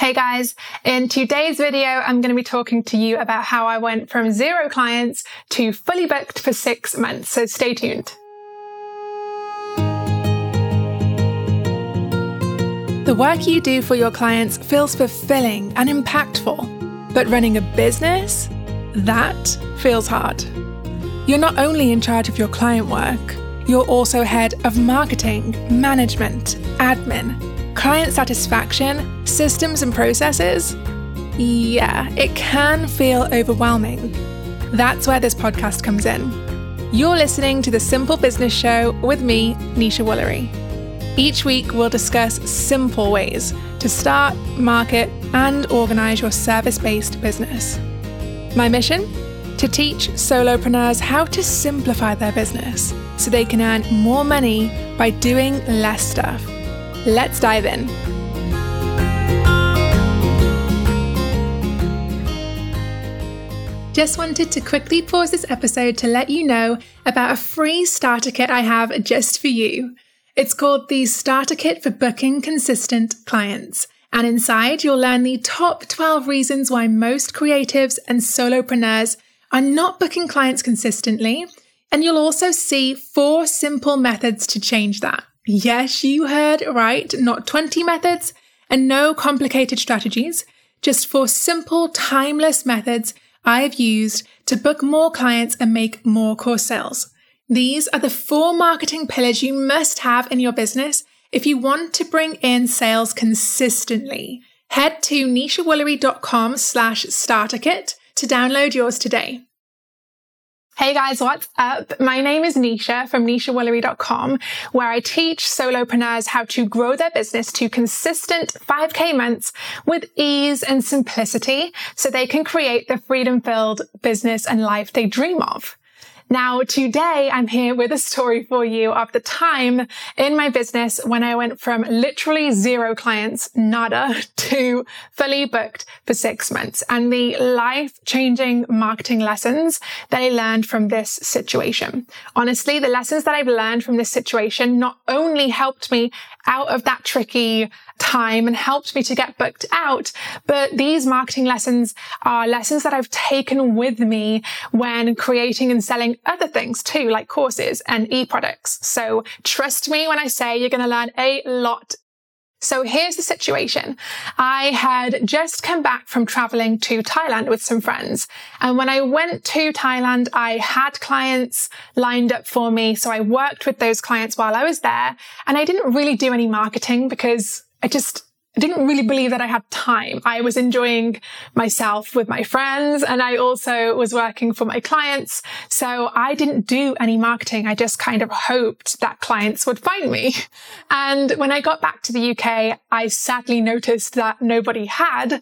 Hey guys, in today's video, I'm going to be talking to you about how I went from zero clients to fully booked for six months. So stay tuned. The work you do for your clients feels fulfilling and impactful, but running a business, that feels hard. You're not only in charge of your client work, you're also head of marketing, management, admin, client satisfaction, systems and processes, yeah, it can feel overwhelming. That's where this podcast comes in. You're listening to the Simple Business Show with me, Nesha Woolery. Each week, we'll discuss simple ways to start, market, and organize your service based business. My mission? To teach solopreneurs how to simplify their business so they can earn more money by doing less stuff Let's dive in. Just wanted to quickly pause this episode to let you know about a free starter kit I have just for you. It's called the Starter Kit for Booking Consistent Clients. And inside, you'll learn the top 12 reasons why most creatives and solopreneurs are not booking clients consistently. And you'll also see four simple methods to change that. Yes, you heard right. Not 20 methods and no complicated strategies, just four simple, timeless methods I have used to book more clients and make more course sales. These are the four marketing pillars you must have in your business if you want to bring in sales consistently. Head to neshawoolery.com slash starter kit to download yours today. Hey guys, what's up? My name is Nesha from neshawoolery.com, where I teach solopreneurs how to grow their business to consistent 5K months with ease and simplicity so they can create the freedom filled business and life they dream of. Now, today I'm here with a story for you of the time in my business when I went from literally zero clients, nada, to fully booked for six months and the life changing marketing lessons that I learned from this situation. Honestly, the lessons that I've learned from this situation not only helped me out of that tricky time and helped me to get booked out. But these marketing lessons are lessons that I've taken with me when creating and selling other things too, like courses and e-products. So trust me when I say you're going to learn a lot so here's the situation. I had just come back from traveling to Thailand with some friends. And when I went to Thailand, I had clients lined up for me. So I worked with those clients while I was there and I didn't really do any marketing because I just, I didn't really believe that I had time. I was enjoying myself with my friends and I also was working for my clients. So I didn't do any marketing. I just kind of hoped that clients would find me. And when I got back to the UK, I sadly noticed that nobody had.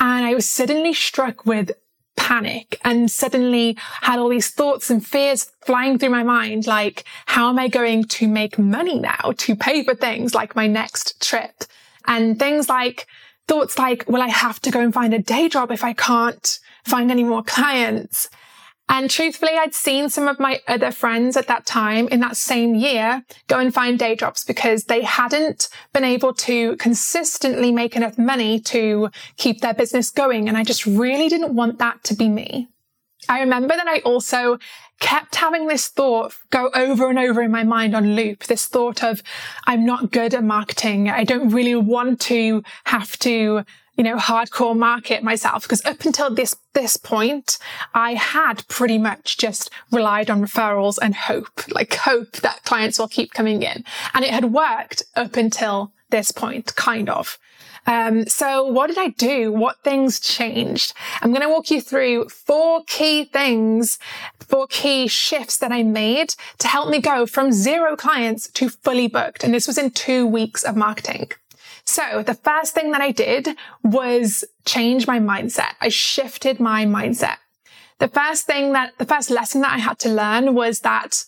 And I was suddenly struck with panic and suddenly had all these thoughts and fears flying through my mind. Like, how am I going to make money now to pay for things like my next trip? And things like thoughts like, will I have to go and find a day job if I can't find any more clients? And truthfully, I'd seen some of my other friends at that time in that same year go and find day jobs because they hadn't been able to consistently make enough money to keep their business going. And I just really didn't want that to be me. I remember that I also kept having this thought go over and over in my mind on loop. This thought of, I'm not good at marketing. I don't really want to have to, you know, hardcore market myself because up until this, this point, I had pretty much just relied on referrals and hope, like hope that clients will keep coming in. And it had worked up until this point, kind of. Um, so what did I do? What things changed? I'm going to walk you through four key things, four key shifts that I made to help me go from zero clients to fully booked. And this was in two weeks of marketing. So the first thing that I did was change my mindset. I shifted my mindset. The first thing that, the first lesson that I had to learn was that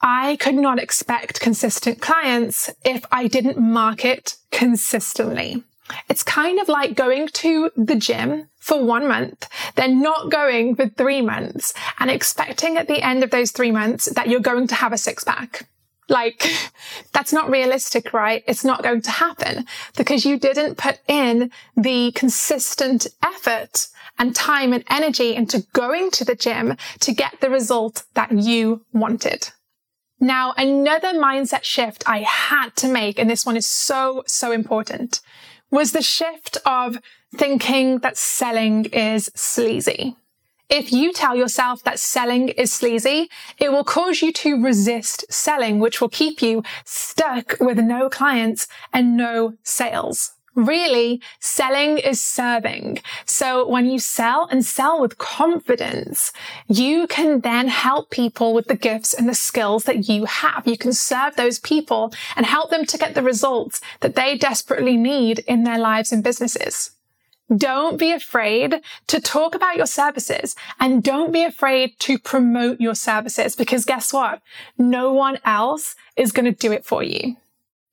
I could not expect consistent clients if I didn't market consistently. It's kind of like going to the gym for one month, then not going for three months and expecting at the end of those three months that you're going to have a six pack. Like, that's not realistic, right? It's not going to happen because you didn't put in the consistent effort and time and energy into going to the gym to get the result that you wanted. Now, another mindset shift I had to make, and this one is so, so important, was the shift of thinking that selling is sleazy. If you tell yourself that selling is sleazy, it will cause you to resist selling, which will keep you stuck with no clients and no sales. Really, selling is serving. So when you sell and sell with confidence, you can then help people with the gifts and the skills that you have. You can serve those people and help them to get the results that they desperately need in their lives and businesses. Don't be afraid to talk about your services and don't be afraid to promote your services because guess what? No one else is going to do it for you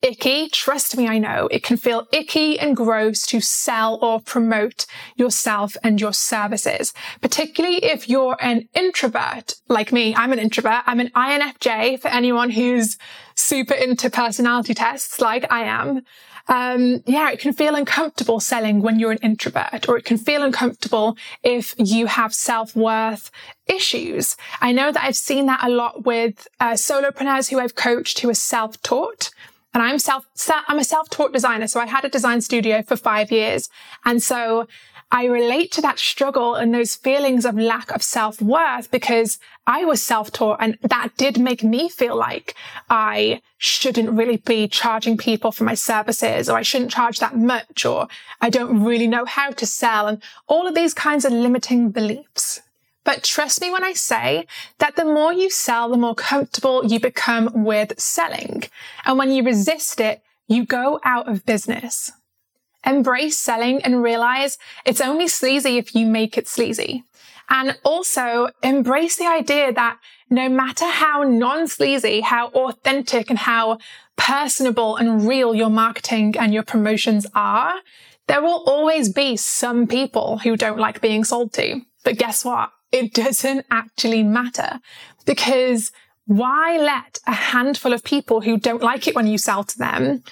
icky. Trust me, I know it can feel icky and gross to sell or promote yourself and your services, particularly if you're an introvert like me. I'm an introvert. I'm an INFJ for anyone who's super into personality tests like I am. Um, yeah, it can feel uncomfortable selling when you're an introvert, or it can feel uncomfortable if you have self-worth issues. I know that I've seen that a lot with uh, solopreneurs who I've coached who are self-taught. And I'm self, I'm a self-taught designer. So I had a design studio for five years. And so I relate to that struggle and those feelings of lack of self-worth because I was self-taught and that did make me feel like I shouldn't really be charging people for my services or I shouldn't charge that much or I don't really know how to sell and all of these kinds of limiting beliefs. But trust me when I say that the more you sell, the more comfortable you become with selling. And when you resist it, you go out of business. Embrace selling and realize it's only sleazy if you make it sleazy. And also embrace the idea that no matter how non-sleazy, how authentic and how personable and real your marketing and your promotions are, there will always be some people who don't like being sold to. But guess what? It doesn't actually matter because why let a handful of people who don't like it when you sell to them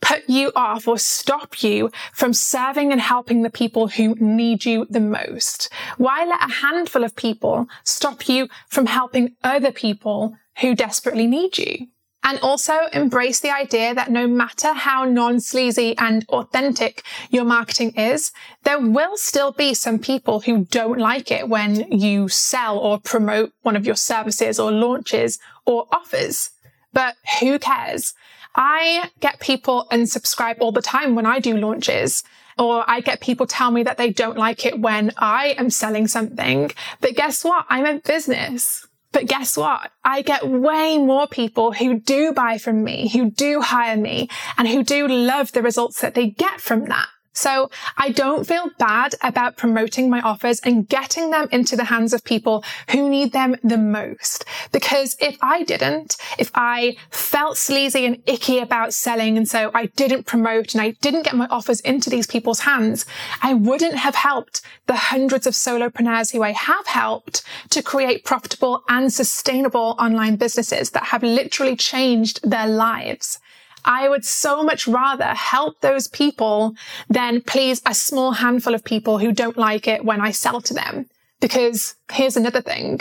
put you off or stop you from serving and helping the people who need you the most? Why let a handful of people stop you from helping other people who desperately need you? And also embrace the idea that no matter how non-sleazy and authentic your marketing is, there will still be some people who don't like it when you sell or promote one of your services or launches or offers. But who cares? I get people unsubscribe all the time when I do launches. Or I get people tell me that they don't like it when I am selling something. But guess what? I'm a business. But guess what? I get way more people who do buy from me, who do hire me, and who do love the results that they get from that. So I don't feel bad about promoting my offers and getting them into the hands of people who need them the most. Because if I didn't, if I felt sleazy and icky about selling and so I didn't promote and I didn't get my offers into these people's hands, I wouldn't have helped the hundreds of solopreneurs who I have helped to create profitable and sustainable online businesses that have literally changed their lives. I would so much rather help those people than please a small handful of people who don't like it when I sell to them. Because here's another thing.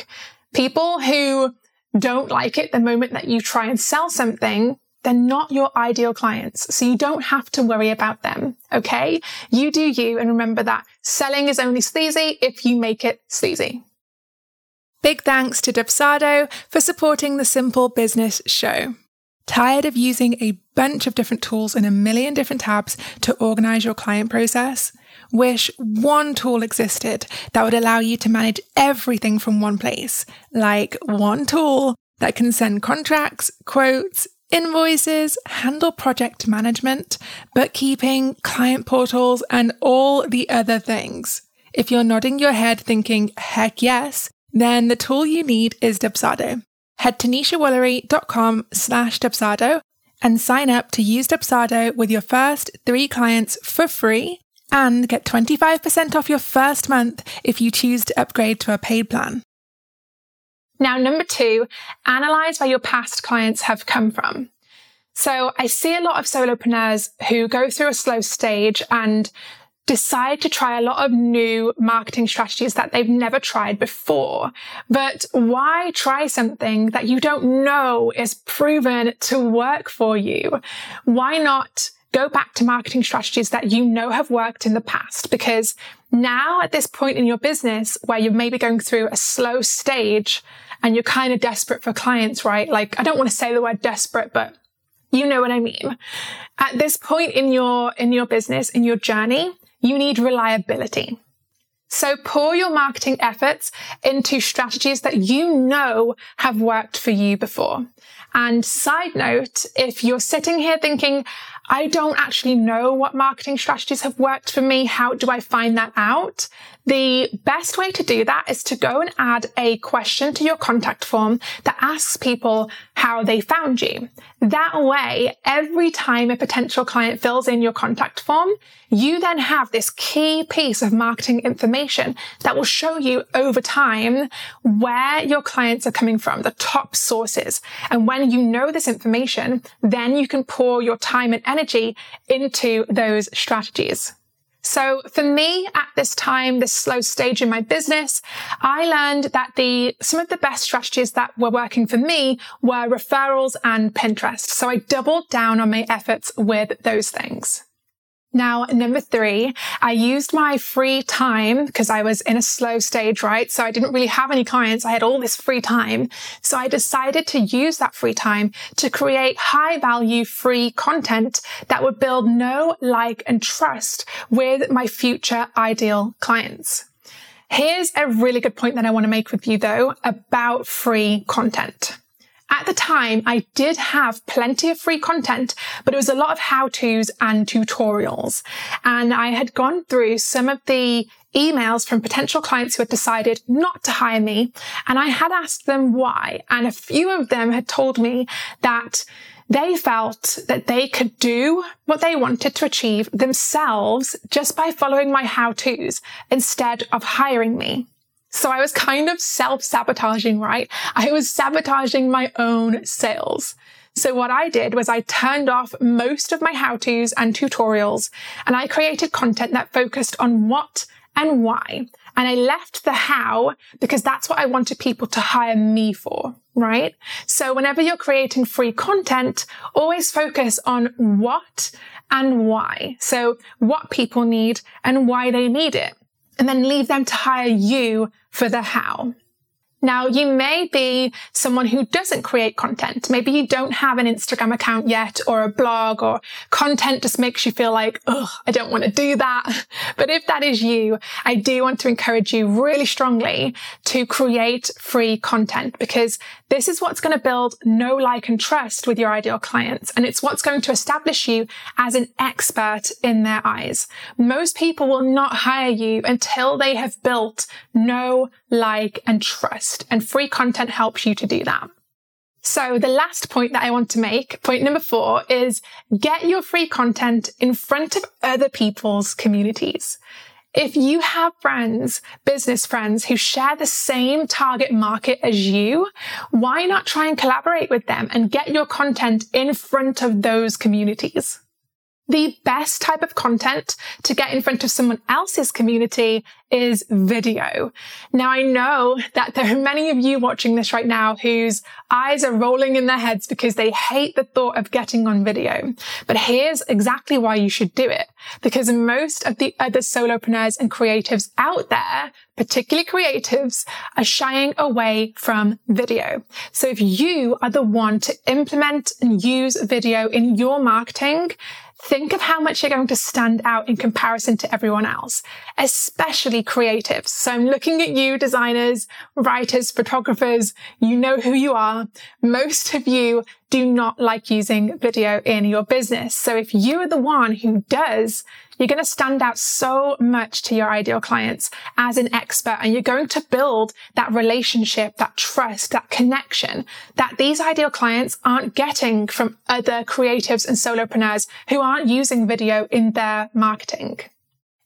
People who don't like it the moment that you try and sell something, they're not your ideal clients. So you don't have to worry about them. Okay. You do you and remember that selling is only sleazy if you make it sleazy. Big thanks to Dubsado for supporting the Simple Business Show. Tired of using a bunch of different tools in a million different tabs to organize your client process? Wish one tool existed that would allow you to manage everything from one place, like one tool that can send contracts, quotes, invoices, handle project management, bookkeeping, client portals, and all the other things. If you're nodding your head thinking, heck yes, then the tool you need is Dubsado head to neshawoolery.com slash Dubsado and sign up to use Dubsado with your first three clients for free and get 25% off your first month if you choose to upgrade to a paid plan. Now, number two, analyze where your past clients have come from. So I see a lot of solopreneurs who go through a slow stage and decide to try a lot of new marketing strategies that they've never tried before. But why try something that you don't know is proven to work for you? Why not go back to marketing strategies that you know have worked in the past? Because now at this point in your business where you're maybe going through a slow stage and you're kind of desperate for clients, right? Like, I don't want to say the word desperate, but you know what I mean. At this point in your, in your business, in your journey, you need reliability. So pour your marketing efforts into strategies that you know have worked for you before. And side note, if you're sitting here thinking, I don't actually know what marketing strategies have worked for me, how do I find that out? The best way to do that is to go and add a question to your contact form that asks people how they found you. That way, every time a potential client fills in your contact form, you then have this key piece of marketing information that will show you over time where your clients are coming from, the top sources. And when you know this information, then you can pour your time and energy into those strategies. So for me at this time, this slow stage in my business, I learned that the, some of the best strategies that were working for me were referrals and Pinterest. So I doubled down on my efforts with those things. Now, number three, I used my free time because I was in a slow stage, right? So I didn't really have any clients. I had all this free time. So I decided to use that free time to create high value free content that would build know, like, and trust with my future ideal clients. Here's a really good point that I want to make with you though about free content. At the time, I did have plenty of free content, but it was a lot of how-tos and tutorials. And I had gone through some of the emails from potential clients who had decided not to hire me. And I had asked them why. And a few of them had told me that they felt that they could do what they wanted to achieve themselves just by following my how-tos instead of hiring me. So I was kind of self-sabotaging, right? I was sabotaging my own sales. So what I did was I turned off most of my how-tos and tutorials and I created content that focused on what and why. And I left the how because that's what I wanted people to hire me for, right? So whenever you're creating free content, always focus on what and why. So what people need and why they need it and then leave them to hire you for the how. Now, you may be someone who doesn't create content. Maybe you don't have an Instagram account yet or a blog or content just makes you feel like, oh, I don't want to do that. But if that is you, I do want to encourage you really strongly to create free content because this is what's going to build know, like, and trust with your ideal clients. And it's what's going to establish you as an expert in their eyes. Most people will not hire you until they have built know, like, and trust and free content helps you to do that. So the last point that I want to make, point number four, is get your free content in front of other people's communities. If you have friends, business friends who share the same target market as you, why not try and collaborate with them and get your content in front of those communities? The best type of content to get in front of someone else's community is video. Now I know that there are many of you watching this right now whose eyes are rolling in their heads because they hate the thought of getting on video. But here's exactly why you should do it. Because most of the other solopreneurs and creatives out there, particularly creatives, are shying away from video. So if you are the one to implement and use video in your marketing, think of how much you're going to stand out in comparison to everyone else, especially creatives. So I'm looking at you, designers, writers, photographers. You know who you are. Most of you do not like using video in your business. So if you are the one who does, you're going to stand out so much to your ideal clients as an expert and you're going to build that relationship, that trust, that connection that these ideal clients aren't getting from other creatives and solopreneurs who aren't using video in their marketing.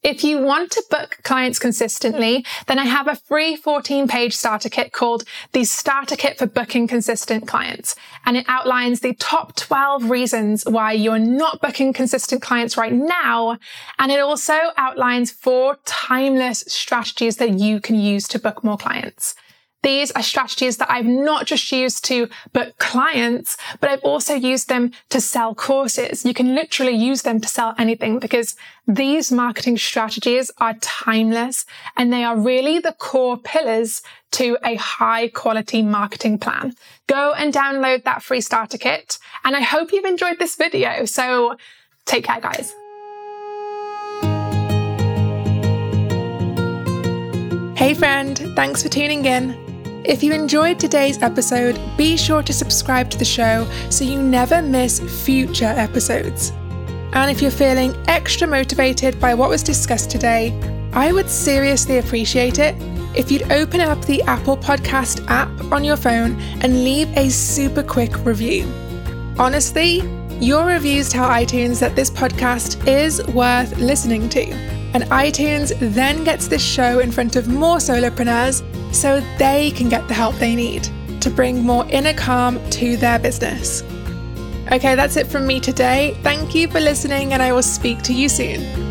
If you want to book clients consistently, then I have a free 14 page starter kit called the Starter Kit for Booking Consistent Clients. And it outlines the top 12 reasons why you're not booking consistent clients right now. And it also outlines four timeless strategies that you can use to book more clients. These are strategies that I've not just used to book clients, but I've also used them to sell courses. You can literally use them to sell anything because these marketing strategies are timeless and they are really the core pillars to a high quality marketing plan. Go and download that free starter kit. And I hope you've enjoyed this video. So take care, guys. Hey friend, thanks for tuning in. If you enjoyed today's episode, be sure to subscribe to the show so you never miss future episodes. And if you're feeling extra motivated by what was discussed today, I would seriously appreciate it if you'd open up the Apple Podcast app on your phone and leave a super quick review. Honestly, your reviews tell iTunes that this podcast is worth listening to, and iTunes then gets this show in front of more solopreneurs so they can get the help they need to bring more inner calm to their business. Okay, that's it from me today. Thank you for listening, and I will speak to you soon.